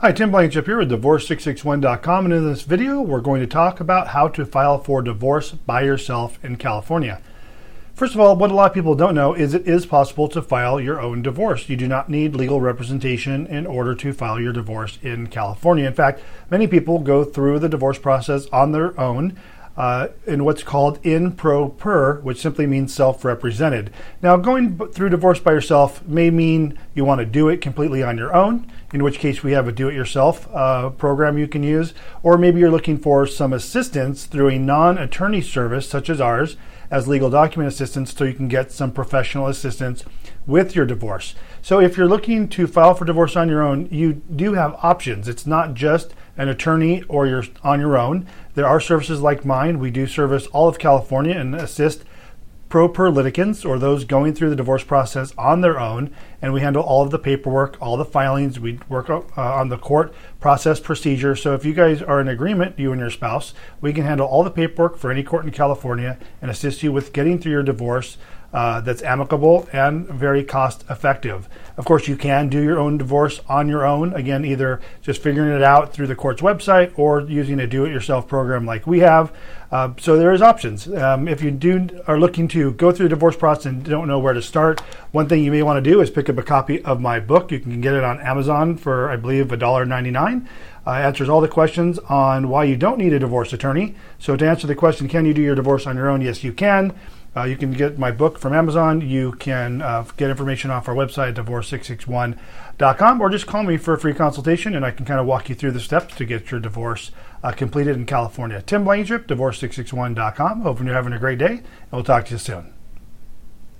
Hi, Tim Blankenship here with Divorce661.com, and in this video, we're going to talk about how to file for divorce by yourself in California. First of all, what a lot of people don't know is it is possible to file your own divorce. You do not need legal representation in order to file your divorce in California. In fact, many people go through the divorce process on their own uh, in what's called in pro per, which simply means self represented. Now, going through divorce by yourself may mean you want to do it completely on your own, in which case we have a do it yourself uh, program you can use, or maybe you're looking for some assistance through a non attorney service such as ours as legal document assistance so you can get some professional assistance with your divorce. So if you're looking to file for divorce on your own, you do have options. It's not just an attorney or you're on your own. There are services like mine. We do service all of California and assist pro per litigants or those going through the divorce process on their own, and we handle all of the paperwork, all the filings. We work uh, on the court process procedure. So if you guys are in agreement, you and your spouse, we can handle all the paperwork for any court in California and assist you with getting through your divorce uh, that's amicable and very cost effective. Of course, you can do your own divorce on your own, again, either just figuring it out through the court's website or using a do it yourself program like we have. Uh, so there is options. Um, if you do are looking to go through the divorce process and don't know where to start, one thing you may want to do is pick up a copy of my book. You can get it on Amazon for I believe $1.99. Uh, answers all the questions on why you don't need a divorce attorney. So to answer the question, can you do your divorce on your own? Yes, you can. Uh, you can get my book from Amazon. You can uh, get information off our website, divorce661.com, or just call me for a free consultation and I can kind of walk you through the steps to get your divorce uh, completed in California. Tim Blankenship, divorce661.com. Hoping you're having a great day, and we'll talk to you soon.